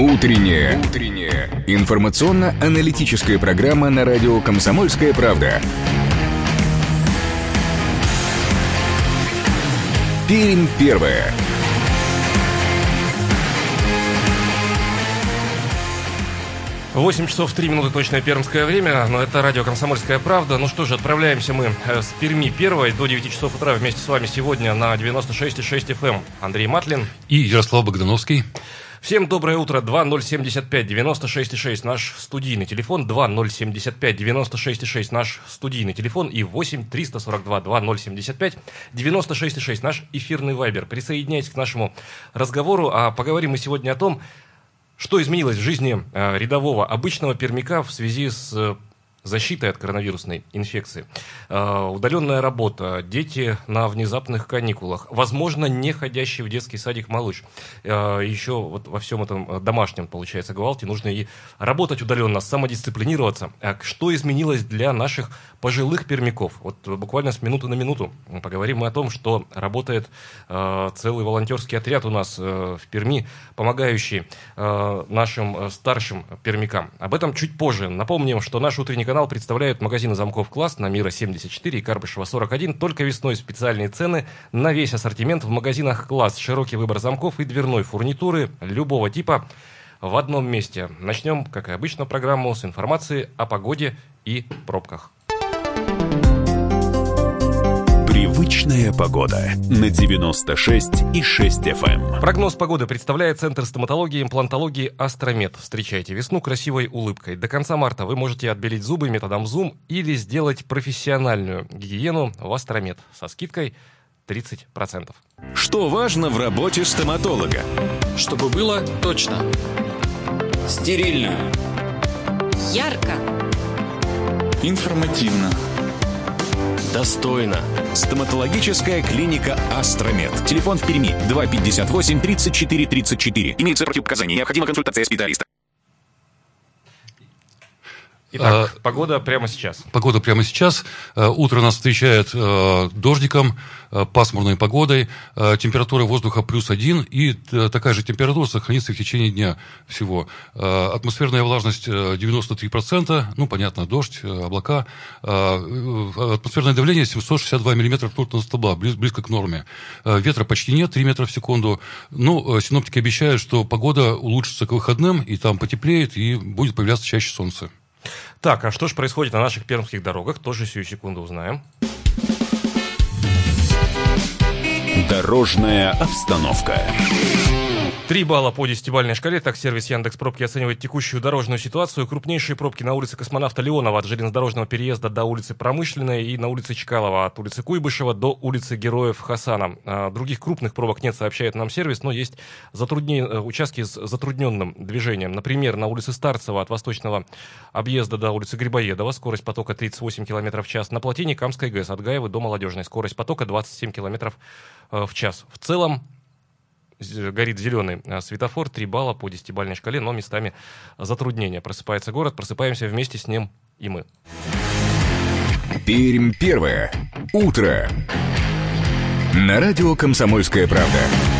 Утренняя. Утренняя. Информационно-аналитическая программа на радио «Комсомольская правда». Пермь первая. 8 часов 3 минуты точное пермское время, но это радио «Комсомольская правда». Ну что же, отправляемся мы э, с Перми первой до 9 часов утра вместе с вами сегодня на 96,6 FM. Эм. Андрей Матлин. И Ярослав Богдановский. Всем доброе утро. 2075 96,6 наш студийный телефон. 2075 96,6 наш студийный телефон. И 8 342 2075 96,6 наш эфирный вайбер. Присоединяйтесь к нашему разговору. А поговорим мы сегодня о том, что изменилось в жизни э, рядового обычного пермяка в связи с э, защитой от коронавирусной инфекции, э, удаленная работа, дети на внезапных каникулах, возможно, не ходящий в детский садик малыш. Э, еще вот во всем этом домашнем, получается, гвалте нужно и работать удаленно, самодисциплинироваться. А что изменилось для наших пожилых пермяков? Вот буквально с минуты на минуту поговорим мы о том, что работает э, целый волонтерский отряд у нас в Перми, помогающий нашим старшим пермякам. Об этом чуть позже. Напомним, что наш утренний канал представляют магазины замков «Класс» на Мира 74 и Карбышева 41. Только весной специальные цены на весь ассортимент в магазинах «Класс». Широкий выбор замков и дверной фурнитуры любого типа в одном месте. Начнем, как и обычно, программу с информации о погоде и пробках. Привычная погода на 96 и 6 FM. Эм. Прогноз погоды представляет Центр стоматологии и имплантологии Астромед. Встречайте весну красивой улыбкой. До конца марта вы можете отбелить зубы методом Zoom или сделать профессиональную гигиену в Астромед со скидкой 30%. Что важно в работе стоматолога? Чтобы было точно. Стерильно. Ярко. Информативно. Достойно. Стоматологическая клиника «Астромед». Телефон в Перми 258 34 34. Имеются противопоказания. Необходима консультация специалиста. Итак, а, погода прямо сейчас. Погода прямо сейчас. Э, утро нас встречает э, дождиком, пасмурной погодой. Температура воздуха плюс один. И такая же температура сохранится в течение дня всего. Атмосферная влажность 93%. Ну, понятно, дождь, облака. Атмосферное давление 762 миллиметра ртутного столба, близко к норме. Ветра почти нет, 3 метра в секунду. Ну, синоптики обещают, что погода улучшится к выходным, и там потеплеет, и будет появляться чаще солнце. Так, а что же происходит на наших пермских дорогах? Тоже сию секунду узнаем. Дорожная обстановка. Три балла по десятибальной шкале. Так сервис Яндекс Пробки оценивает текущую дорожную ситуацию. Крупнейшие пробки на улице Космонавта Леонова от железнодорожного переезда до улицы Промышленной и на улице Чкалова от улицы Куйбышева до улицы Героев Хасана. А, других крупных пробок нет, сообщает нам сервис, но есть затруднен... Э, участки с затрудненным движением. Например, на улице Старцева от восточного объезда до улицы Грибоедова скорость потока 38 км в час. На плотине Камской ГЭС от Гаевы до Молодежной скорость потока 27 км э, в час. В целом горит зеленый а, светофор, 3 балла по 10-бальной шкале, но местами затруднения. Просыпается город, просыпаемся вместе с ним и мы. Пермь первое. Утро. На радио «Комсомольская правда».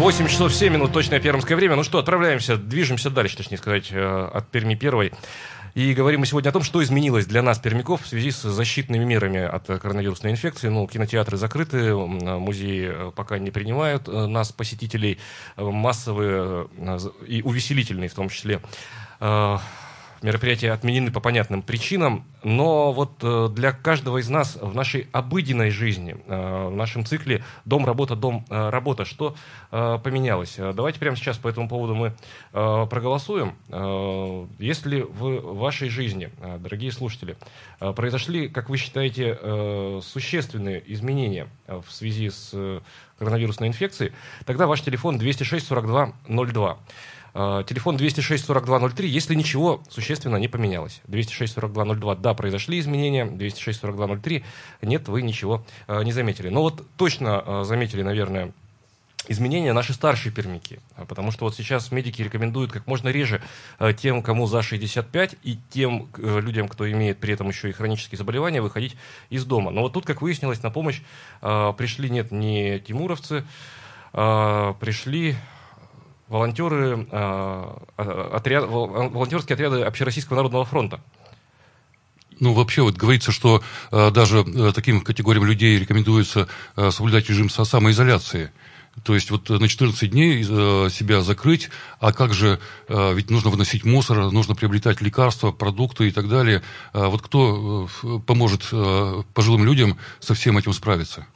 8 часов 7 минут, точное пермское время. Ну что, отправляемся, движемся дальше, точнее сказать, э, от Перми первой. И говорим мы сегодня о том, что изменилось для нас, пермяков, в связи с защитными мерами от коронавирусной инфекции. Ну, кинотеатры закрыты, музеи э, пока не принимают э, нас, посетителей, массовые и увеселительные в том числе мероприятия отменены по понятным причинам, но вот э, для каждого из нас в нашей обыденной жизни, э, в нашем цикле дом-работа, дом-работа, что э, поменялось? Давайте прямо сейчас по этому поводу мы проголосуем. Если в вашей жизни, дорогие слушатели, произошли, как вы считаете, существенные изменения в связи с коронавирусной инфекцией, тогда ваш телефон 206 42 02. Э, телефон 206-4203, если ничего существенно не поменялось. 206-4202, да, произошли изменения. 206-4203, нет, вы ничего э, не заметили. Но вот точно э, заметили, наверное, изменения наши старшие пермики. А потому что вот сейчас медики рекомендуют как можно реже тем, кому за 65, и тем людям, кто имеет при этом еще и хронические заболевания, выходить из дома. Но вот тут, как выяснилось, на помощь пришли, нет, не тимуровцы, пришли волонтеры, отряд, волонтерские отряды Общероссийского народного фронта. Ну, вообще, вот говорится, что э, даже э, таким категориям людей рекомендуется э, соблюдать режим самоизоляции. То есть вот на 14 дней э, себя закрыть, а как же, э, ведь нужно выносить мусор, нужно приобретать лекарства, продукты и так далее. А вот кто э, поможет пожилым людям со всем этим справиться?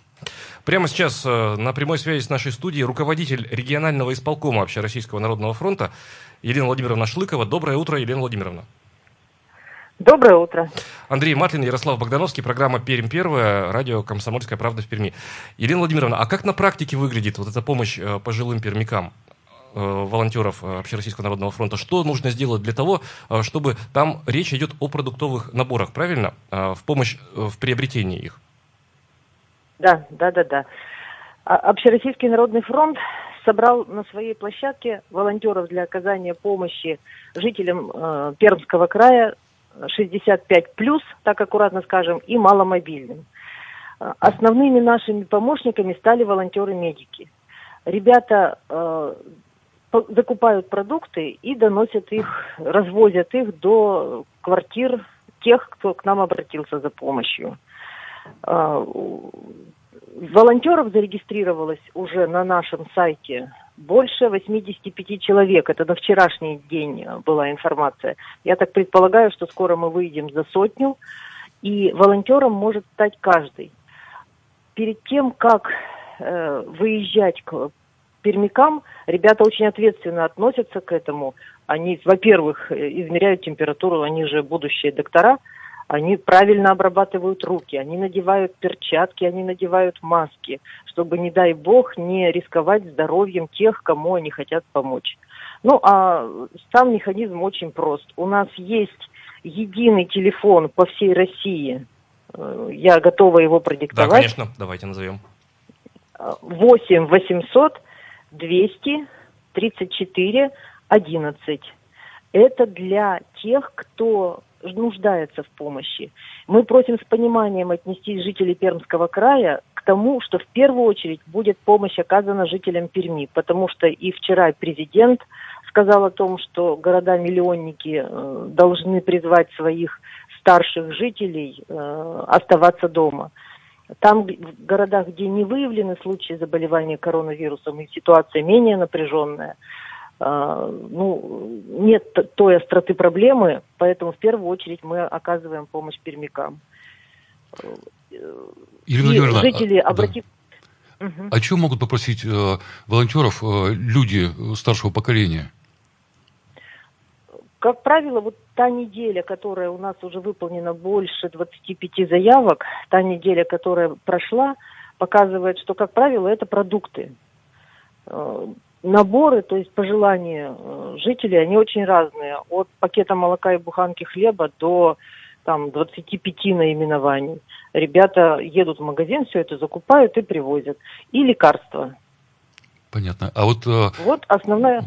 Прямо сейчас на прямой связи с нашей студией руководитель регионального исполкома Общероссийского народного фронта Елена Владимировна Шлыкова. Доброе утро, Елена Владимировна. Доброе утро. Андрей Матлин, Ярослав Богдановский, программа «Пермь первая», радио «Комсомольская правда» в Перми. Елена Владимировна, а как на практике выглядит вот эта помощь э, пожилым пермякам? Э, волонтеров э, Общероссийского народного фронта. Что нужно сделать для того, чтобы там речь идет о продуктовых наборах, правильно? В помощь в приобретении их. Да, да, да, да. А, Общероссийский народный фронт собрал на своей площадке волонтеров для оказания помощи жителям э, Пермского края 65 плюс, так аккуратно скажем, и маломобильным. А, основными нашими помощниками стали волонтеры-медики. Ребята э, закупают продукты и доносят их, развозят их до квартир тех, кто к нам обратился за помощью. Э, волонтеров зарегистрировалось уже на нашем сайте больше 85 человек. Это на вчерашний день была информация. Я так предполагаю, что скоро мы выйдем за сотню, и волонтером может стать каждый. Перед тем, как э, выезжать к пермякам, ребята очень ответственно относятся к этому. Они, во-первых, измеряют температуру, они же будущие доктора – они правильно обрабатывают руки, они надевают перчатки, они надевают маски, чтобы, не дай бог, не рисковать здоровьем тех, кому они хотят помочь. Ну, а сам механизм очень прост. У нас есть единый телефон по всей России. Э, я готова его продиктовать. Да, конечно. Давайте назовем. 8 800 200 34 11. Это для тех, кто нуждается в помощи. Мы просим с пониманием отнести жителей Пермского края к тому, что в первую очередь будет помощь оказана жителям Перми, потому что и вчера президент сказал о том, что города-миллионники э, должны призвать своих старших жителей э, оставаться дома. Там, в городах, где не выявлены случаи заболевания коронавирусом и ситуация менее напряженная, ну, нет той остроты проблемы, поэтому в первую очередь мы оказываем помощь пермякам. Ирина жители, а, обратив... да. угу. О чем могут попросить э, волонтеров э, люди старшего поколения? Как правило, вот та неделя, которая у нас уже выполнена больше 25 заявок, та неделя, которая прошла, показывает, что, как правило, это продукты э, наборы, то есть пожелания э, жителей, они очень разные. От пакета молока и буханки хлеба до там 25 наименований. Ребята едут в магазин, все это закупают и привозят. И лекарства. Понятно. А вот... Э, вот основная,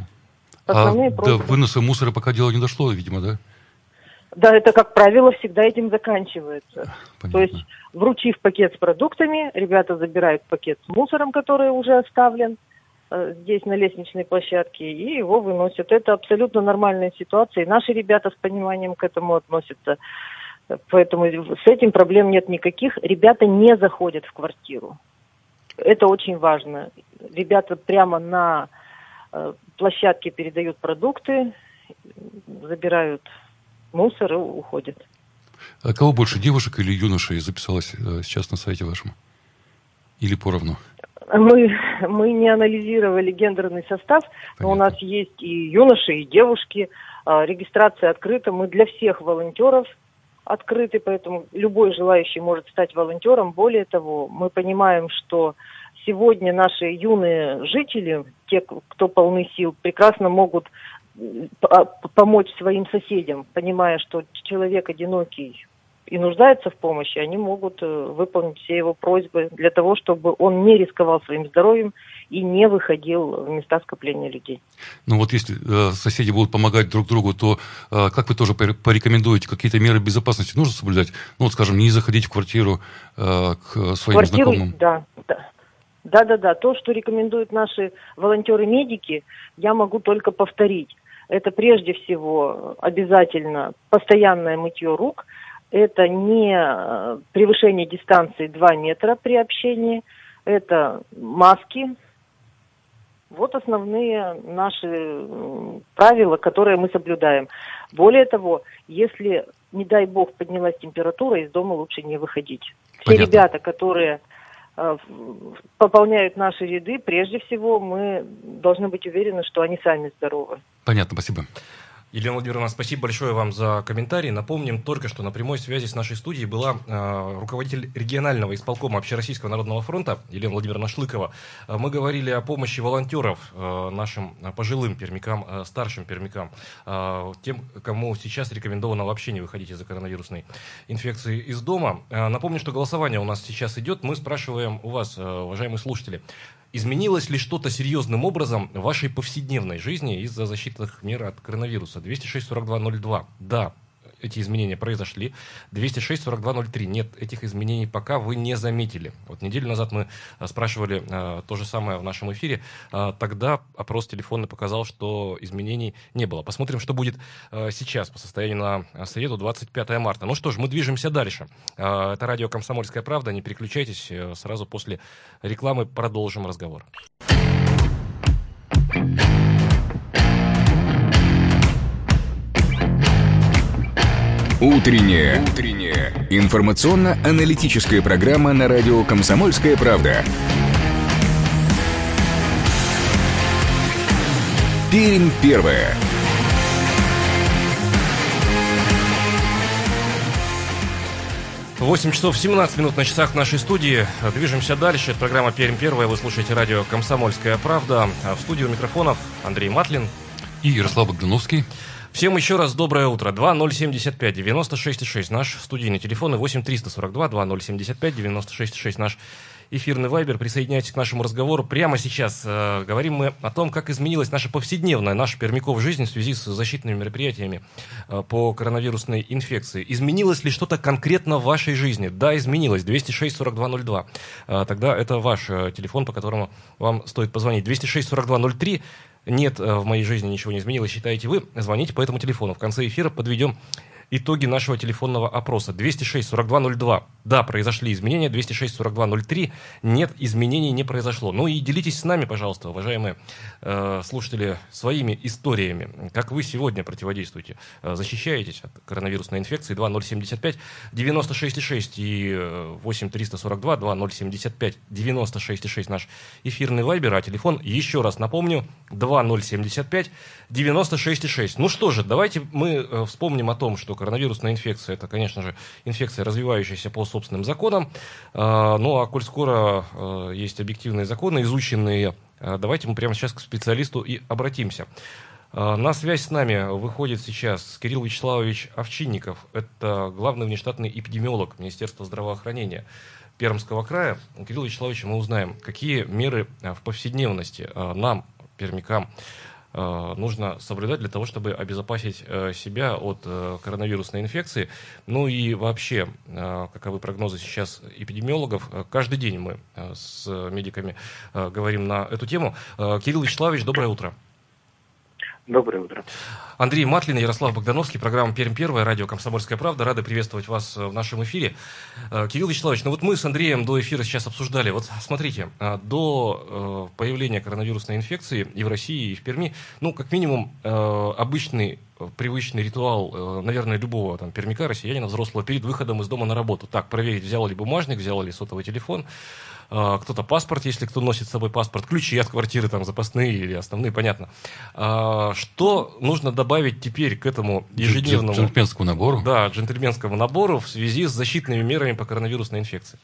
основные а просьбы. До выноса мусора пока дело не дошло, видимо, да? Да, это, как правило, всегда этим заканчивается. Понятно. То есть, вручив пакет с продуктами, ребята забирают пакет с мусором, который уже оставлен, здесь на лестничной площадке и его выносят. Это абсолютно нормальная ситуация. И наши ребята с пониманием к этому относятся. Поэтому с этим проблем нет никаких. Ребята не заходят в квартиру. Это очень важно. Ребята прямо на э, площадке передают продукты, забирают мусор и уходят. А кого больше, девушек или юношей записалось э, сейчас на сайте вашем? Или поровну? Мы, мы не анализировали гендерный состав, Понятно. но у нас есть и юноши, и девушки. А, регистрация открыта. Мы для всех волонтеров открыты, поэтому любой желающий может стать волонтером. Более того, мы понимаем, что сегодня наши юные жители, те, кто полны сил, прекрасно могут помочь своим соседям, понимая, что человек одинокий и нуждается в помощи, они могут выполнить все его просьбы для того, чтобы он не рисковал своим здоровьем и не выходил в места скопления людей. Ну вот если э, соседи будут помогать друг другу, то э, как вы тоже порекомендуете, какие-то меры безопасности нужно соблюдать? Ну вот, скажем, не заходить в квартиру э, к своим квартиру, знакомым. Да, да. Да, да, да. То, что рекомендуют наши волонтеры-медики, я могу только повторить. Это прежде всего обязательно постоянное мытье рук. Это не э, превышение дистанции 2 метра при общении. Это маски, вот основные наши правила, которые мы соблюдаем. Более того, если, не дай бог, поднялась температура, из дома лучше не выходить. Все Понятно. ребята, которые э, пополняют наши ряды, прежде всего мы должны быть уверены, что они сами здоровы. Понятно, спасибо. Елена Владимировна, спасибо большое вам за комментарий. Напомним только, что на прямой связи с нашей студией была э, руководитель регионального исполкома Общероссийского народного фронта Елена Владимировна Шлыкова. Э, мы говорили о помощи волонтеров э, нашим пожилым пермякам, э, старшим пермякам, э, тем, кому сейчас рекомендовано вообще не выходить из-за коронавирусной инфекции из дома. Э, напомню, что голосование у нас сейчас идет. Мы спрашиваем у вас, э, уважаемые слушатели, Изменилось ли что-то серьезным образом в вашей повседневной жизни из-за защитных мер от коронавируса? 206-4202. Да, эти изменения произошли. 206-4203. Нет, этих изменений пока вы не заметили. Вот неделю назад мы э, спрашивали э, то же самое в нашем эфире. Э, тогда опрос телефонный показал, что изменений не было. Посмотрим, что будет э, сейчас по состоянию на среду 25 марта. Ну что ж, мы движемся дальше. Э, это радио «Комсомольская правда». Не переключайтесь. Э, сразу после рекламы продолжим разговор. Утренняя. Утренняя. Информационно-аналитическая программа на радио «Комсомольская правда». Пермь первая. Восемь часов 17 минут на часах в нашей студии. Движемся дальше. Это программа «Пермь первая». Вы слушаете радио «Комсомольская правда». А в студии у микрофонов Андрей Матлин. И Ярослав Богдановский. Всем еще раз доброе утро. 2075 96 наш студийный телефон и 8 342 2075 96 наш эфирный вайбер. Присоединяйтесь к нашему разговору. Прямо сейчас э, говорим мы о том, как изменилась наша повседневная, наша Пермяков жизнь в связи с защитными мероприятиями э, по коронавирусной инфекции. Изменилось ли что-то конкретно в вашей жизни? Да, изменилось. 206-4202. Э, тогда это ваш э, телефон, по которому вам стоит позвонить. 206-4203 нет, э, в моей жизни ничего не изменилось, считаете вы, звоните по этому телефону. В конце эфира подведем итоги нашего телефонного опроса. 206-4202. Да, произошли изменения. 206-4203. Нет, изменений не произошло. Ну и делитесь с нами, пожалуйста, уважаемые э, слушатели, своими историями. Как вы сегодня противодействуете? Э, защищаетесь от коронавирусной инфекции? 2075 96,6 и 8 342 2075 96,6 наш эфирный вайбер, а телефон, еще раз напомню, 2075 96,6. Ну что же, давайте мы э, вспомним о том, что коронавирусная инфекция, это, конечно же, инфекция, развивающаяся по собственным законам. А, ну, а коль скоро э, есть объективные законы, изученные, э, давайте мы прямо сейчас к специалисту и обратимся. А, на связь с нами выходит сейчас Кирилл Вячеславович Овчинников. Это главный внештатный эпидемиолог Министерства здравоохранения Пермского края. Кирилл Вячеславович, мы узнаем, какие меры в повседневности нам, пермякам, нужно соблюдать для того, чтобы обезопасить э, себя от э, коронавирусной инфекции. Ну и вообще, каковы прогнозы сейчас эпидемиологов, каждый день мы с медиками говорим на эту тему. Кирилл Вячеславович, доброе утро. Доброе утро. Андрей Матлин, Ярослав Богдановский, программа «Пермь первая», радио «Комсомольская правда». Рады приветствовать вас в нашем эфире. Кирилл Вячеславович, ну вот мы с Андреем до эфира сейчас обсуждали. Вот смотрите, до появления коронавирусной инфекции и в России, и в Перми, ну, как минимум, обычный привычный ритуал, наверное, любого там пермяка, россиянина, взрослого, перед выходом из дома на работу. Так, проверить, взял ли бумажник, взял ли сотовый телефон, кто-то паспорт, если кто носит с собой паспорт, ключи от квартиры, там, запасные или основные, понятно. А, что нужно добавить теперь к этому ежедневному... Джентльменскому набору? Да, джентльменскому набору в связи с защитными мерами по коронавирусной инфекции.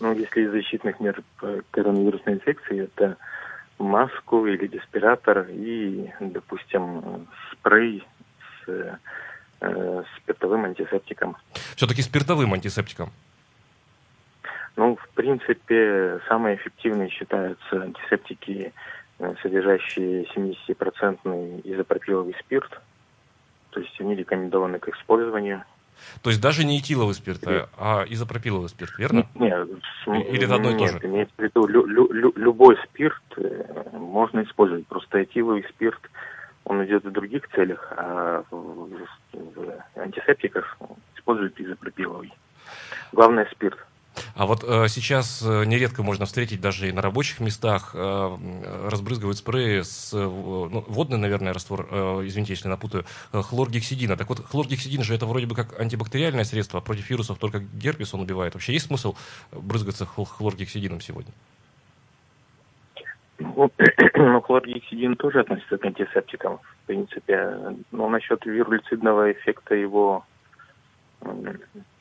Ну, если из защитных мер по коронавирусной инфекции, это маску или респиратор и, допустим, спрей с э, спиртовым антисептиком. Все-таки спиртовым антисептиком? Ну, в принципе, самые эффективные считаются антисептики, э, содержащие 70% изопропиловый спирт. То есть они рекомендованы к использованию. То есть даже не этиловый спирт, а, а изопропиловый спирт, верно? Нет, Или это одно и то же? Нет, имеется в виду лю, лю, лю, любой спирт э, можно использовать. Просто этиловый спирт, он идет в других целях, а в, в антисептиках используют изопропиловый. Главное спирт. А вот э, сейчас э, нередко можно встретить даже и на рабочих местах э, разбрызгивают спреи с э, ну, водный, наверное, раствор, э, извините, если напутаю, э, хлоргексидина. Так вот, хлоргексидин же это вроде бы как антибактериальное средство, а против вирусов только герпес он убивает. Вообще есть смысл брызгаться хл- хлоргексидином сегодня? Ну, ну, хлоргексидин тоже относится к антисептикам, в принципе. Но насчет вирулицидного эффекта его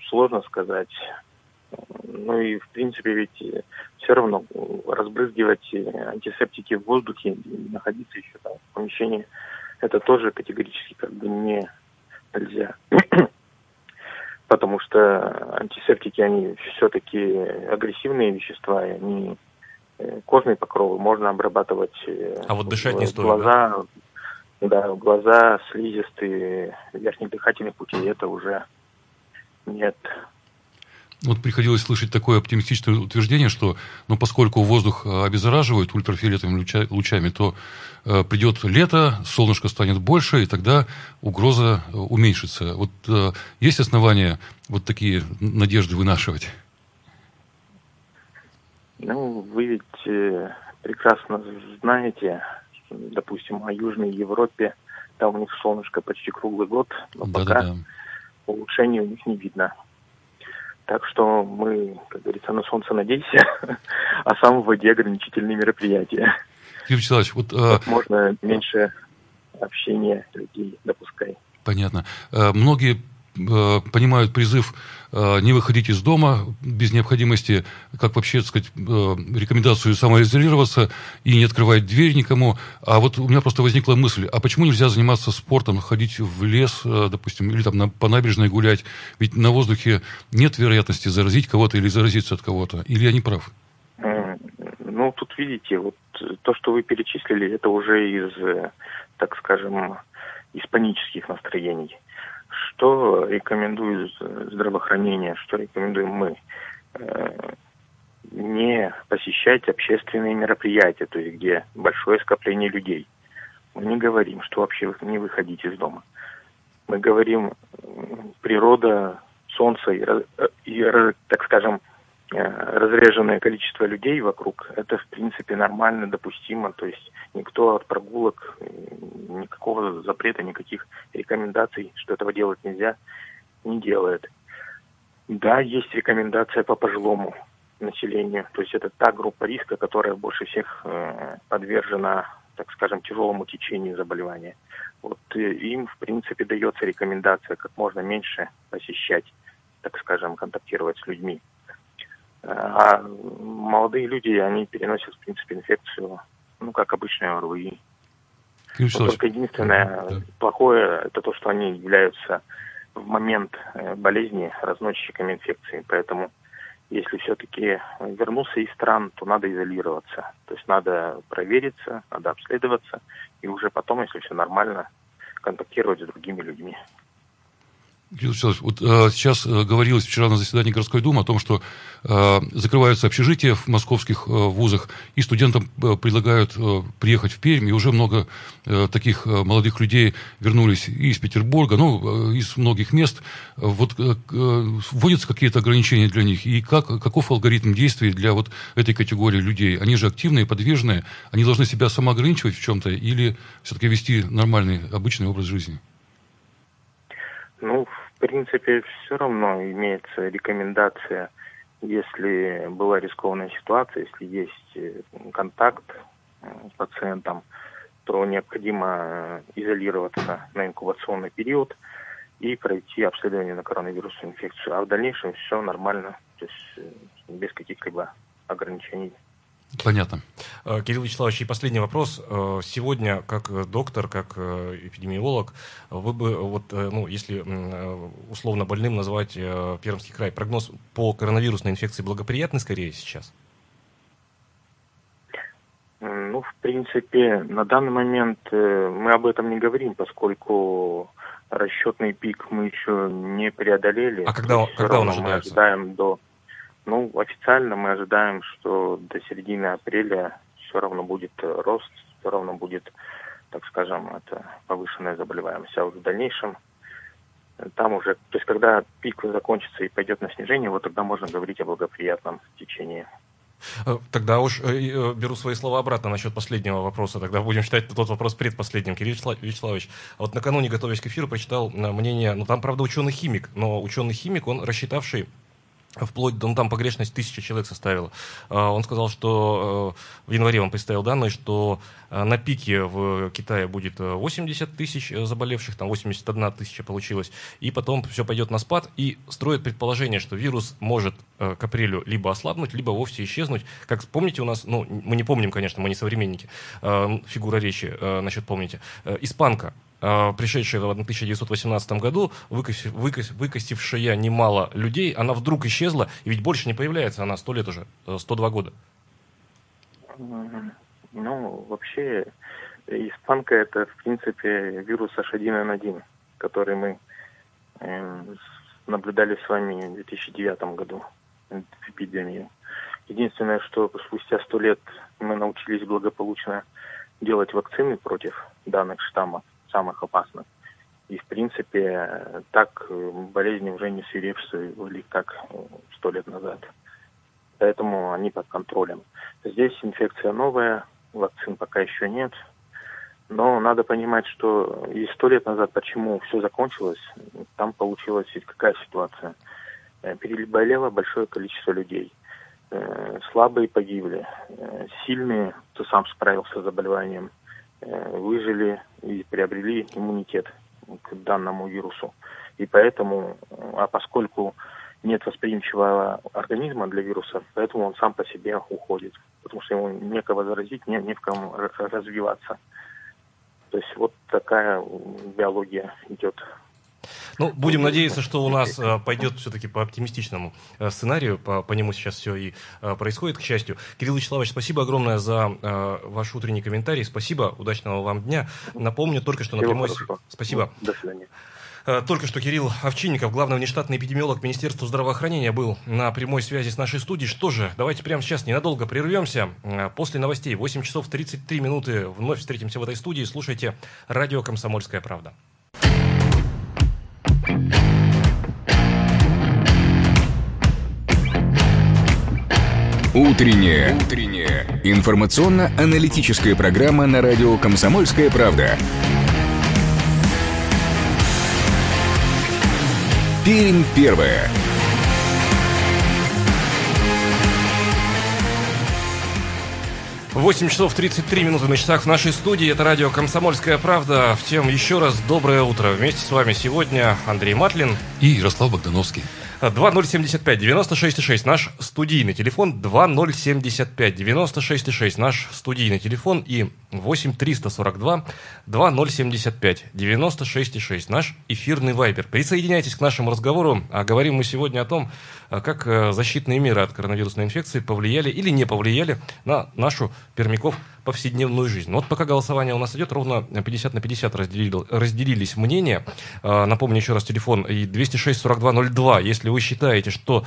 сложно сказать. Ну и, в принципе, ведь все равно разбрызгивать антисептики в воздухе, находиться еще там в помещении, это тоже категорически как бы не нельзя. Потому что антисептики, они все-таки агрессивные вещества, и они э, кожные покровы можно обрабатывать. э, А вот дышать не стоит, глаза, да, в глаза, слизистые, верхние дыхательные пути, это уже нет. Вот приходилось слышать такое оптимистичное утверждение, что ну, поскольку воздух э, обеззараживает ультрафиолетовыми луча- лучами, то э, придет лето, солнышко станет больше, и тогда угроза э, уменьшится. Вот э, есть основания вот такие надежды вынашивать? Ну, вы ведь э, прекрасно знаете, допустим, о Южной Европе, там у них солнышко почти круглый год, но пока Да-да-да. улучшений у них не видно. Так что мы, как говорится, на солнце надеемся, а сам в воде ограничительные мероприятия. Юрий Вячеславович, вот э, Как можно меньше общения людей допускай. Понятно. Э, Многие э, понимают призыв э, не выходить из дома без необходимости, как вообще, так сказать, э, рекомендацию самоизолироваться и не открывать дверь никому. А вот у меня просто возникла мысль, а почему нельзя заниматься спортом, ходить в лес, э, допустим, или там по набережной гулять? Ведь на воздухе нет вероятности заразить кого-то или заразиться от кого-то. Или я не прав? Ну, тут видите, вот э, то, что вы перечислили, это уже из, э, так скажем, из панических настроений. Что рекомендует э, здравоохранение, что рекомендуем мы? Э, Не посещать общественные мероприятия, то есть где большое скопление людей. Мы не говорим, что вообще не выходить из дома. Мы говорим, природа, солнце и, э, так скажем, разреженное количество людей вокруг, это в принципе нормально, допустимо. То есть никто от прогулок, э, никакого запрета, никаких рекомендаций, что этого делать нельзя, не делает. Да, есть рекомендация по пожилому населению. То есть это та группа риска, которая больше всех э, подвержена, так скажем, тяжелому течению заболевания. Вот э, им, в принципе, дается рекомендация как можно меньше посещать, так скажем, контактировать с людьми. А молодые люди, они переносят, в принципе, инфекцию, ну, как обычные ОРВИ. Вячеславович, только единственное Да. плохое, это то, что они являются в момент э, болезни разносчиками инфекции. Поэтому, если все-таки вернулся из стран, то надо изолироваться. То есть надо провериться, надо обследоваться, и уже потом, если все нормально, контактировать с другими людьми. Вот э, сейчас э, говорилось вчера на заседании городской думы о том, что э, закрываются общежития в московских э, вузах, и студентам э, предлагают э, приехать в Пермь, и уже много э, таких э, молодых людей вернулись и из Петербурга, ну, э, из многих мест. Э, Вот э, вводятся какие-то ограничения для них, и как, каков алгоритм действий для вот этой категории людей? Они же активные, подвижные, они должны себя самоограничивать в чем-то или все-таки вести нормальный, обычный образ жизни? Ну, принципе, все равно имеется рекомендация, если была рискованная ситуация, если есть э, контакт э, с пациентом, то необходимо э, изолироваться на инкубационный период и пройти обследование на коронавирусную инфекцию. А в дальнейшем все нормально, то есть без каких-либо ограничений. Понятно. Э, Кирилл Вячеславович, и последний вопрос. Э, сегодня, как доктор, как эпидемиолог, вы бы, вот, ну, если условно больным назвать Пермский край, прогноз по коронавирусной инфекции благоприятный скорее сейчас? Ну, в принципе, на данный момент мы об этом не говорим, поскольку расчетный пик мы еще не преодолели. А когда, когда он ожидается? Мы ожидаем до ну, официально мы ожидаем, что до середины апреля все равно будет э, рост, все равно будет, так скажем, это повышенная заболеваемость. А вот в дальнейшем э, там уже, то есть когда пик закончится и пойдет на снижение, вот тогда можно говорить о благоприятном течении. Э, тогда уж беру свои слова обратно насчет последнего вопроса. Тогда будем считать тот вопрос предпоследним. Кирилл Вячеславович, а вот накануне, готовясь к эфиру, прочитал мнение, ну там, правда, ученый-химик, но ученый-химик, он рассчитавший вплоть до, ну, там погрешность тысяча человек составила. А, он сказал, что э, в январе он представил данные, что э, на пике в Китае будет 80 э, тысяч заболевших, там 81 тысяча получилось, и потом все пойдет на спад, и строит предположение, что вирус может к апрелю либо ослабнуть, либо вовсе исчезнуть. Как помните у нас, ну, мы не помним, конечно, мы не современники, фигура речи, насчет помните, испанка, пришедшая в 1918 году, выкосив, немало людей, она вдруг исчезла, и ведь больше не появляется она сто лет уже, 102 э, года. Ну, вообще, испанка это, в принципе, вирус H1N1, который мы э, наблюдали с вами в 2009 году, эпидемию. Единственное, что спустя сто лет мы научились благополучно делать вакцины против данных штаммов, самых опасных. И, в принципе, так э, болезни уже не свирепствовали, как э, сто лет назад. Поэтому они под контролем. Здесь инфекция новая, вакцин пока еще нет. Но надо понимать, что и сто лет назад, почему все закончилось, там получилась ведь какая ситуация. Э, переболело большое количество людей. Слабые погибли, сильные, кто сам справился с заболеванием, выжили, и приобрели иммунитет к данному вирусу. И поэтому, а поскольку нет восприимчивого организма для вируса, поэтому он сам по себе уходит, потому что ему некого заразить, не, не в ком развиваться. То есть вот такая биология идет ну, будем надеяться, что у нас э, пойдет все-таки по оптимистичному э, сценарию, по, по нему сейчас все и э, происходит, к счастью. Кирилл Вячеславович, спасибо огромное за э, ваш утренний комментарий, спасибо, удачного вам дня. Напомню только, что на прямой... Спасибо. До свидания. Э, только что Кирилл Овчинников, главный внештатный эпидемиолог Министерства здравоохранения, был на прямой связи с нашей студией. Что же, давайте прямо сейчас ненадолго прервемся. Э, после новостей 8 часов 33 минуты вновь встретимся в этой студии. Слушайте радио «Комсомольская правда». Утренняя. Утренняя. Информационно-аналитическая программа на радио «Комсомольская правда». Пермь первая. Восемь часов 33 минуты на часах в нашей студии. Это радио «Комсомольская правда». Всем еще раз доброе утро. Вместе с вами сегодня Андрей Матлин и Ярослав Богдановский. 2075 96,6 наш студийный телефон, 2075 96,6 наш студийный телефон и 8 342 2075 96,6 наш эфирный вайбер. Присоединяйтесь к нашему разговору. А говорим мы сегодня о том, а, как э, защитные меры от коронавирусной инфекции повлияли или не повлияли на нашу пермяков повседневную жизнь. Вот пока голосование у нас идет, ровно 50 на 50 разделили, разделились мнения. А, напомню еще раз телефон и 206 4202. Если вы считаете, что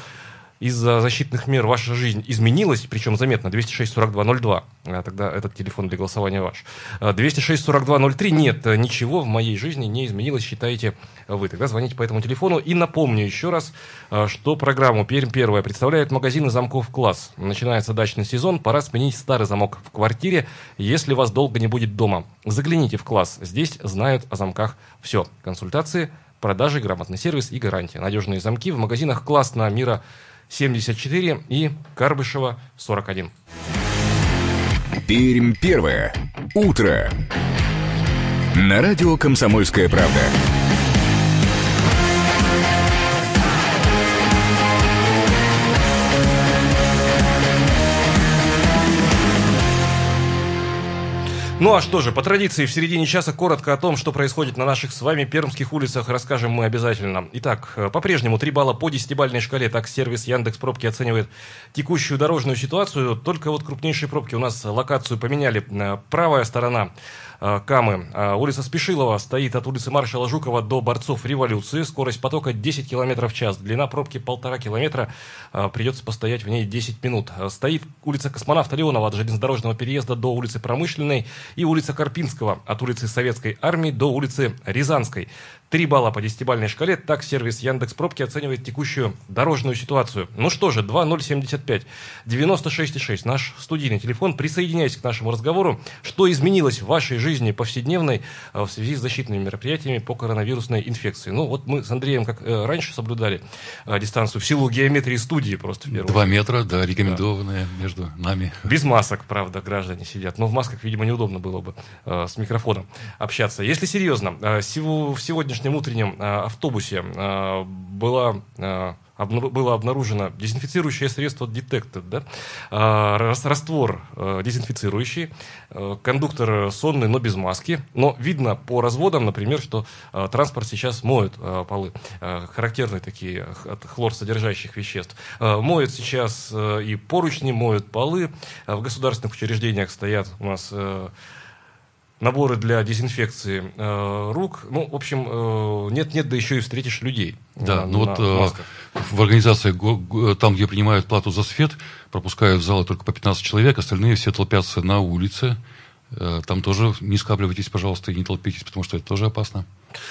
из-за защитных мер ваша жизнь изменилась, причем заметно, 206-42-02, а тогда этот телефон для голосования ваш. 206-42-03, нет, ничего в моей жизни не изменилось, считаете вы. Тогда звоните по этому телефону. И напомню еще раз, а, что программу «Пермь первая» представляет магазины замков «Класс». Начинается дачный сезон, пора сменить старый замок в квартире, если вас долго не будет дома. Загляните в «Класс», здесь знают о замках все. Консультации, продажи, грамотный сервис и гарантия. Надежные замки в магазинах «Класс» на Мира 74 и Карбышева 41. Пермь первое. Утро. На радио «Комсомольская правда». Ну а что же, по традиции в середине часа коротко о том, что происходит на наших с вами пермских улицах, расскажем мы обязательно. Итак, э, по-прежнему 3 балла по 10-бальной шкале, так сервис Яндекс Пробки оценивает текущую дорожную ситуацию. Только вот крупнейшие пробки у нас локацию поменяли. Э, правая сторона Камы. Э, улица Спешилова стоит от улицы маршала Жукова до Борцов революции. Скорость потока 10 км в час. Длина пробки полтора километра. Э, придется постоять в ней 10 минут. Стоит улица Космонавта Леонова от железнодорожного переезда до улицы Промышленной и улица Карпинского от улицы Советской Армии до улицы Рязанской. 3 балла по 10-бальной шкале. Так сервис Яндекс Пробки оценивает текущую дорожную ситуацию. Ну что же, 2075 96,6. Наш студийный телефон. Присоединяйтесь к нашему разговору. Что изменилось в вашей жизни повседневной э, в связи с защитными мероприятиями по коронавирусной инфекции? Ну вот мы с Андреем, как э, раньше, соблюдали э, дистанцию в силу геометрии студии просто. Два метра, да, рекомендованные да. между нами. Без масок, правда, граждане сидят. Но в масках, видимо, неудобно было бы с микрофоном общаться. Если серьезно, в сегодняшнем сегодняшнем утреннем э, автобусе э, была э, было обнаружено дезинфицирующее средство Detected, да? раствор дезинфицирующий, кондуктор сонный, но без маски. Но видно по разводам, например, что транспорт сейчас моет полы, характерные такие от хлорсодержащих веществ. Моют сейчас и поручни, моют полы. В государственных учреждениях стоят у нас наборы для дезинфекции э, рук. Ну, в общем, э, нет-нет, да еще и встретишь людей. Да, э, ну вот э, в организации, там, где принимают плату за свет, пропускают в залы только по 15 человек, остальные все толпятся на улице. Э, там тоже не скапливайтесь, пожалуйста, и не толпитесь, потому что это тоже опасно.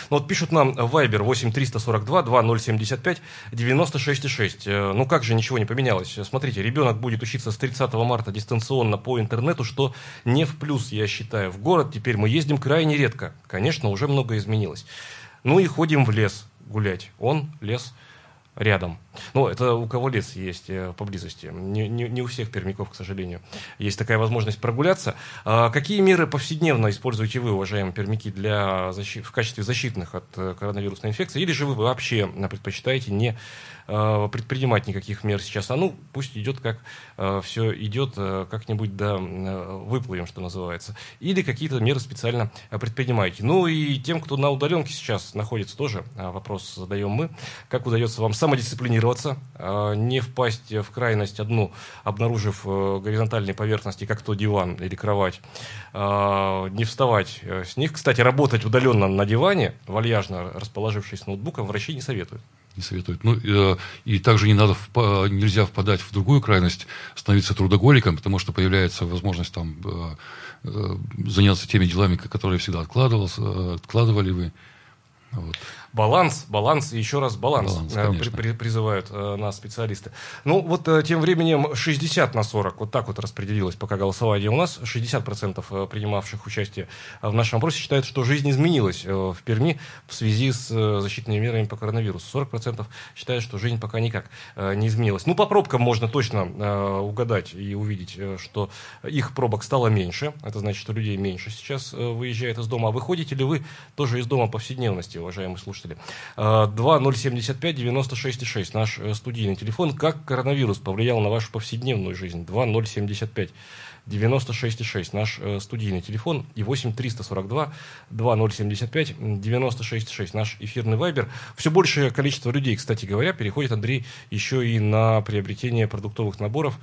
Ну вот пишут нам Viber 8 342 2075 96 Ну как же ничего не поменялось? Смотрите, ребенок будет учиться с 30 марта дистанционно по интернету, что не в плюс, я считаю. В город теперь мы ездим крайне редко. Конечно, уже много изменилось. Ну и ходим в лес гулять. Он, лес, рядом. Ну, это у кого лес есть э, поблизости. Не, не, не у всех пермяков, к сожалению, есть такая возможность прогуляться. А какие меры повседневно используете вы, уважаемые пермяки, для защи- в качестве защитных от э, коронавирусной инфекции? Или же вы вообще предпочитаете не э, предпринимать никаких мер сейчас? А ну, пусть идет как все идет, как-нибудь да выплывем, что называется. Или какие-то меры специально предпринимаете. Ну и тем, кто на удаленке сейчас находится, тоже вопрос задаем мы. Как удается вам самодисциплинироваться, не впасть в крайность одну, обнаружив э, горизонтальные поверхности, как то диван или кровать, не вставать э, с них. Кстати, работать удаленно на диване, вальяжно расположившись ноутбуком, врачи не советуют не советуют. Ну, э, и также не надо, нельзя впадать в другую крайность, становиться трудоголиком, потому что появляется возможность там заняться теми делами, которые всегда откладывался, откладывали вы. Вот. Баланс, баланс и еще раз баланс, баланс э, при, при, призывают э, нас специалисты. Ну, вот э, тем временем 60 на 40, вот так вот распределилось пока голосование у нас. 60% э, принимавших участие в нашем опросе считают, что жизнь изменилась э, в Перми в связи с защитными мерами по коронавирусу. 40% считают, что жизнь пока никак не изменилась. Ну, по пробкам можно точно угадать и увидеть, что их пробок стало меньше. Это значит, что людей меньше сейчас выезжает из дома. А выходите ли вы тоже из дома повседневности, уважаемые слушатели? Слушатели. 2075 96 6 наш э, студийный телефон. Как коронавирус повлиял на вашу повседневную жизнь? 2075 96 6 наш э, студийный телефон и 8 342 2075 96 6 наш эфирный вайбер. Все большее количество людей, кстати говоря, переходит, Андрей, еще и на приобретение продуктовых наборов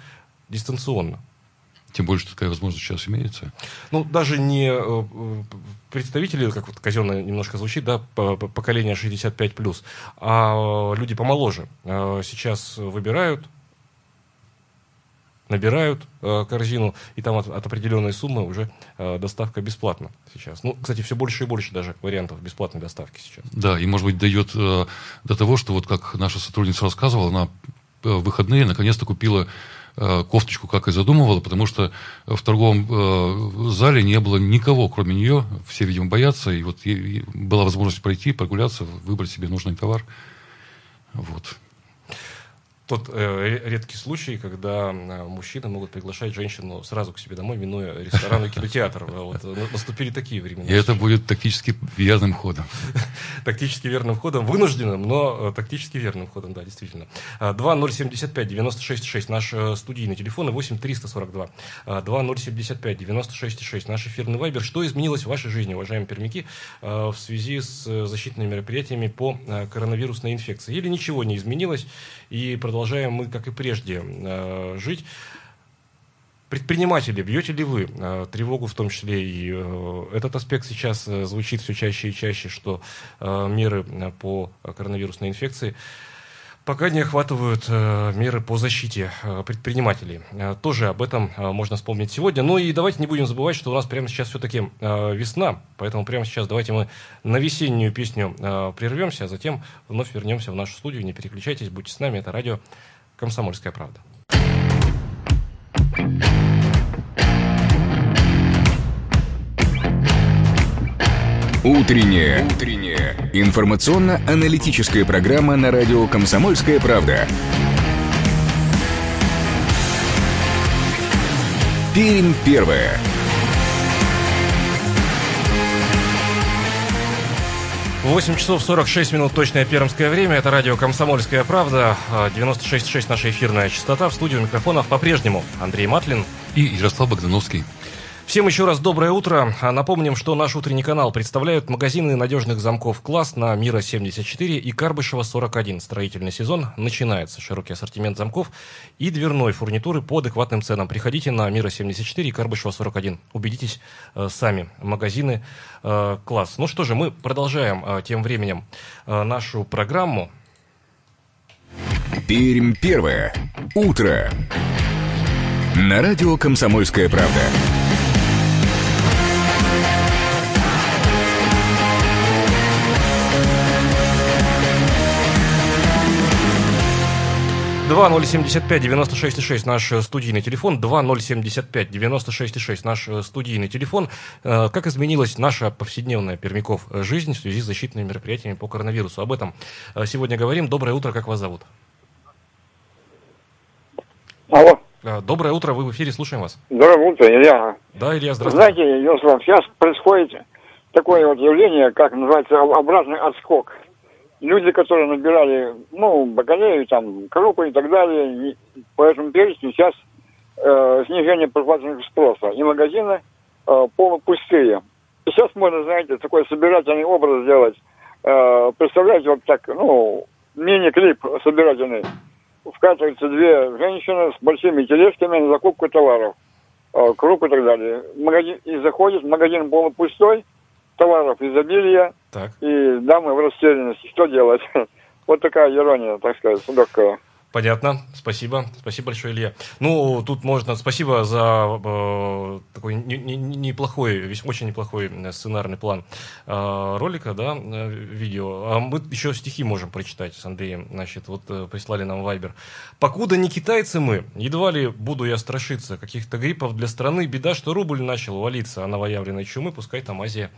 дистанционно. Тем более, что такая возможность сейчас имеется. Ну, даже не э, представители, как вот казенно немножко звучит, да, поколение 65+, а люди помоложе э, сейчас выбирают, набирают э, корзину, и там от, от определенной суммы уже э, доставка бесплатна сейчас. Ну, кстати, все больше и больше даже вариантов бесплатной доставки сейчас. Да, и, может быть, дает э, до того, что вот как наша сотрудница рассказывала, она в выходные наконец-то купила Э, кофточку, как и задумывала, потому что в торговом э, зале не было никого, кроме нее. Все, видимо, боятся. И вот была возможность пройти, прогуляться, выбрать себе нужный товар. Вот. Тот э, редкий случай, когда э, мужчины могут приглашать женщину сразу к себе домой, минуя ресторан и кинотеатр. А вот, э, наступили такие времена. И это будет тактически верным ходом. Тактически верным ходом, вынужденным, но э, тактически верным ходом, да, действительно. 2075 96 6 наш студийный телефон и 8 342 2075 96 6 наш эфирный вайбер. Что изменилось в вашей жизни, уважаемые пермяки, в связи с защитными мероприятиями по коронавирусной инфекции? Или ничего не изменилось и продолжаем мы, как и прежде, э, жить. Предприниматели, бьете ли вы э, тревогу, в том числе и э, этот аспект сейчас звучит все чаще и чаще, что меры по коронавирусной инфекции пока не охватывают меры по защите предпринимателей. Тоже об этом можно вспомнить сегодня. Ну и давайте не будем забывать, что у нас прямо сейчас все-таки весна, поэтому прямо сейчас давайте мы на весеннюю песню прервемся, а затем вновь вернемся в нашу студию. Не переключайтесь, будьте с нами, это радио «Комсомольская правда». Утренняя. Утренняя. Информационно-аналитическая программа на радио «Комсомольская правда». Пермь первая. 8 часов 46 минут точное пермское время. Это радио «Комсомольская правда». 96,6 наша эфирная частота. В студию микрофонов по-прежнему Андрей Матлин. И Ярослав Богдановский. Всем еще раз доброе утро. Напомним, что наш утренний канал представляют магазины надежных замков «Класс» на Мира 74 и Карбышева 41. Строительный сезон начинается. Широкий ассортимент замков и дверной фурнитуры по адекватным ценам. Приходите на Мира 74 и Карбышева 41. Убедитесь э, сами. Магазины э, «Класс». Ну что же, мы продолжаем э, тем временем э, нашу программу. Пермь первое. Утро. На радио «Комсомольская правда». 2075-96-6 наш э, студийный телефон, 2075-96-6 наш э, студийный телефон. Э, как изменилась наша повседневная Пермяков жизнь в связи с защитными мероприятиями по коронавирусу? Об этом сегодня говорим. Доброе утро, как вас зовут? Алло. Доброе утро, вы в эфире, слушаем вас. Доброе утро, Илья. Да, Илья, здравствуйте. Знаете, Ярослав, сейчас происходит такое вот явление, как называется, обратный отскок люди, которые набирали, ну, бакалею, там, крупы и так далее, по этому перечню сейчас э, снижение покупательного спроса. И магазины э, полупустые. И сейчас можно, знаете, такой собирательный образ сделать. Э, представляете, вот так, ну, мини-клип собирательный. Вкатываются две женщины с большими тележками на закупку товаров, э, круп и так далее. Магазин, и заходит, магазин полупустой, товаров изобилия, так. и дамы в растерянности. Что делать? Вот такая ирония, так сказать, легкая. Понятно, спасибо, спасибо большое, Илья. Ну, тут можно, спасибо за э, такой не, не, неплохой, весь очень неплохой сценарный план э, ролика, да, э, видео. А мы еще стихи можем прочитать с Андреем, значит, вот э, прислали нам Вайбер. «Покуда не китайцы мы, едва ли буду я страшиться каких-то гриппов для страны, беда, что рубль начал валиться, а новоявленной чумы, пускай там Азия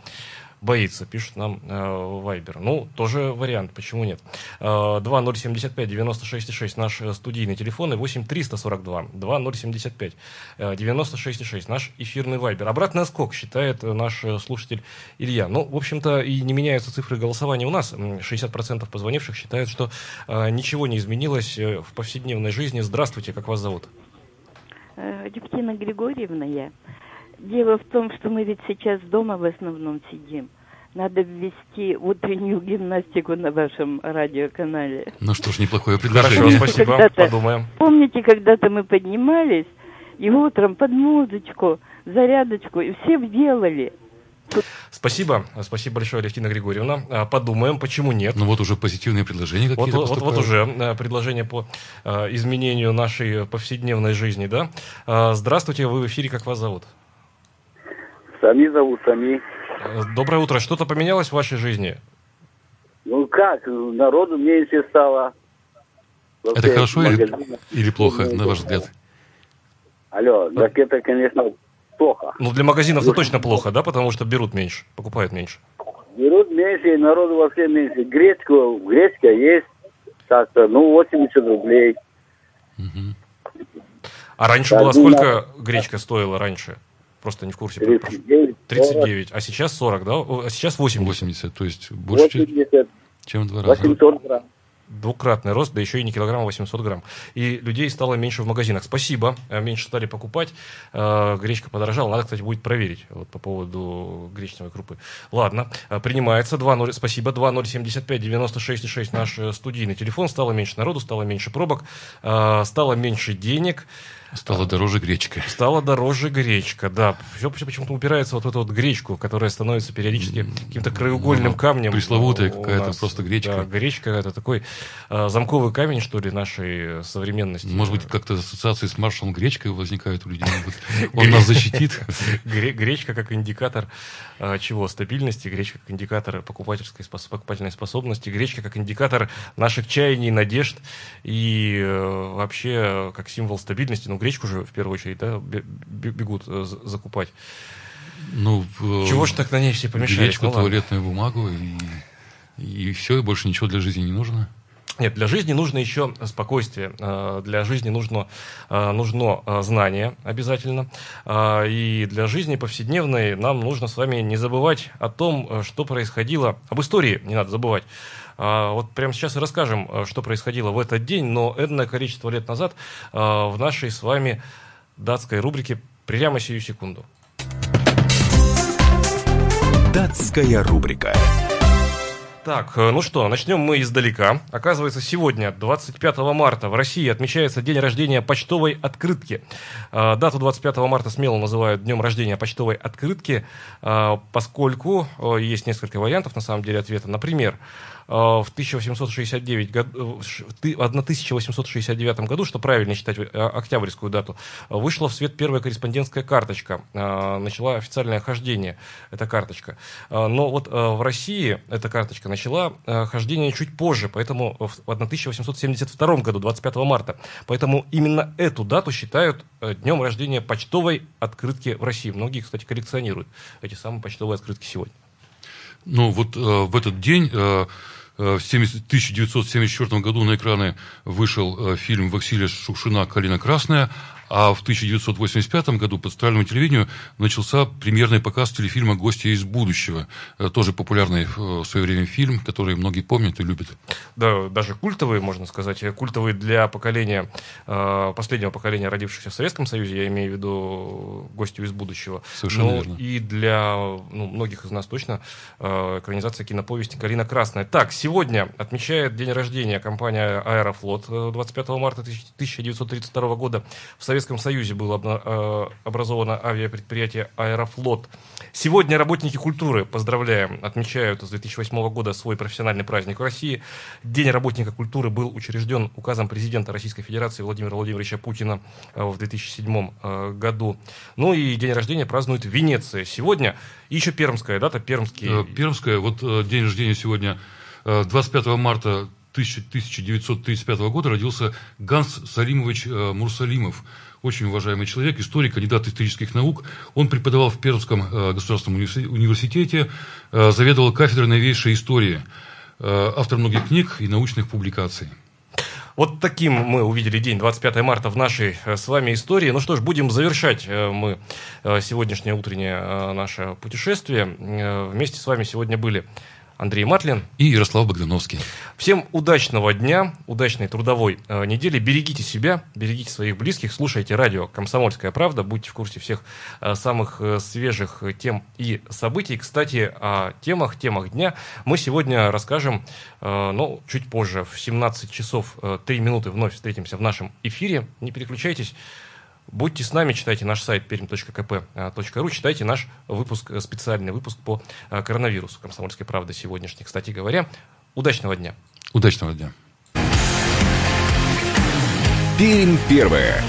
боится, пишет нам э, Вайбер. Ну, тоже вариант, почему нет. Э, 2075 96 6 наш э, студийный телефон и 8 342 2075 96 6 наш эфирный Вайбер. Обратный скок считает наш слушатель Илья. Ну, в общем-то, и не меняются цифры голосования у нас. 60% позвонивших считают, что э, ничего не изменилось в повседневной жизни. Здравствуйте, как вас зовут? Алевтина Григорьевна я. Дело в том, что мы ведь сейчас дома в основном сидим. Надо ввести утреннюю гимнастику на вашем радиоканале. Ну что ж, неплохое предложение. Хорошо, спасибо, подумаем. Помните, когда-то мы поднимались, и утром под музычку, зарядочку, и все делали. Спасибо, спасибо большое, Алевтина Григорьевна. А, подумаем, почему нет. Ну вот уже позитивные предложения какие-то вот, вот, вот уже а, предложение по а, изменению нашей повседневной жизни, да. Здравствуйте, вы в эфире, как вас зовут? Сами зовут, Сами. Доброе утро. Что-то поменялось в вашей жизни? Ну как, народу меньше стало. Это хорошо или, или плохо, на ваш взгляд? Алло, ну, так это, конечно, плохо. Ну, для магазинов это точно плохо, да, потому что берут меньше, покупают меньше. Берут меньше, и народу вообще меньше. Гречку, гречка есть, так-то, ну, 80 рублей. А раньше была сколько гречка стоила раньше? Просто не в курсе. 39. 39. А сейчас 40, да? А сейчас 80. 80, то есть больше, 80, чем в два раза. 800 грамм. Двукратный рост, да еще и не килограмм, а 800 грамм. И людей стало меньше в магазинах. Спасибо, э, меньше стали покупать. Э, Гречка подорожала. Надо, кстати, будет проверить вот, по поводу гречневой крупы. Ладно, э, принимается. 2.0, спасибо. 2075 96 6 наш студийный телефон. Стало меньше народу, стало меньше пробок, стало меньше денег. Стала дороже гречка. Стала дороже гречка, да. Все, почему-то упирается вот в эту вот гречку, которая становится периодически каким-то краеугольным Ну, камнем. пресловутая какая-то просто гречка. Да, гречка это такой э, замковый камень, что ли, нашей современности. Может быть, как-то ассоциации с маршалом Гречкой возникают у людей. Он нас защитит. Гре- Гречка как индикатор чего? Стабильности, гречка как индикатор покупательской спос- покупательной способности, гречка как индикатор наших чаяний, надежд и э, вообще э, как символ стабильности. Ну, гречку же в первую очередь да, бе- бе- бегут э, за- закупать. Ну, в- Чего ж так на ней все помешались? Гречку, Ну, туалетную бумагу и, и все, и больше ничего для жизни не нужно. Нет, для жизни нужно еще спокойствие. Э, Для жизни нужно, э, нужно э, знание обязательно. И для жизни повседневной нам нужно с вами не забывать о том, что происходило. Об истории не надо забывать. Вот прямо сейчас и расскажем, что происходило в этот день, но энное количество лет назад в нашей с вами датской рубрике прямо сию секунду. Датская рубрика. Так, э, ну что, начнем мы издалека. Оказывается, сегодня, 25 марта, в России отмечается день рождения почтовой открытки. Э, Дату 25 марта смело называют днем рождения почтовой открытки, э, поскольку есть несколько вариантов, на самом деле, ответа. Например, в 1869 год- э, в ш- в ты- 1869 году, что правильно считать э, октябрьскую дату, э, вышла в свет первая корреспондентская карточка. Э, Начала официальное хождение эта карточка. Э, Но вот э, в России эта карточка начала э, хождение чуть позже, поэтому в 1872 году, 25 марта. Поэтому именно эту дату считают э, днем рождения почтовой открытки в России. Многие, кстати, коллекционируют эти самые почтовые открытки сегодня. Ну, вот э, в этот день, э, э, в 70 1974 году на экраны вышел э, фильм Василия Шукшина. «Калина красная», а в 1985 году по центральному телевидению начался премьерный показ телефильма «Гости из будущего». Э, Тоже популярный э, в свое время фильм, который многие помнят и любят. Да, даже культовые, можно сказать, э, культовые для поколения, последнего поколения, родившихся в Советском Союзе, я имею в виду гостю из будущего. Совершенно Но верно. И для ну, многих из нас точно экранизация киноповести «Калина красная». Так, сегодня отмечает день рождения компания «Аэрофлот» э, 25 марта 1932 года. В Советском Союзе было э, образовано авиапредприятие «Аэрофлот». Сегодня работники культуры, поздравляем, отмечают с 2008 года свой профессиональный праздник в России. День работника культуры был учрежден указом президента Российской Федерации Владимира Владимировича Путина э, в 2007 э, году. Ну и день рождения празднует Венеция сегодня. И еще пермская дата, пермский. Пермская, вот день рождения сегодня, э, 25 марта 1000 1935 года родился Ганс Салимович Мурсалимов. Очень уважаемый человек, историк, кандидат исторических наук. Он преподавал в Пермском э, государственном универси- университете, э, заведовал кафедрой новейшей истории, э, автор многих книг и научных публикаций. Вот таким мы увидели день 25 марта в нашей с вами истории. Ну что ж, будем завершать мы сегодняшнее утреннее наше путешествие. Вместе с вами сегодня были Андрей Матлин. И Ярослав Богдановский. Всем удачного дня, удачной трудовой э, недели. Берегите себя, берегите своих близких, слушайте радио «Комсомольская правда», будьте в курсе всех э, самых э, свежих тем и событий. Кстати, о темах, темах дня мы сегодня расскажем, э, ну, чуть позже, в 17 часов э, 3 минуты вновь встретимся в нашем эфире. Не переключайтесь. Будьте с нами, читайте наш сайт perm.kp.ru, читайте наш выпуск, э, специальный выпуск по э, коронавирусу «Комсомольской правды» сегодняшний. Кстати говоря, удачного дня. Удачного дня. Пермь первая.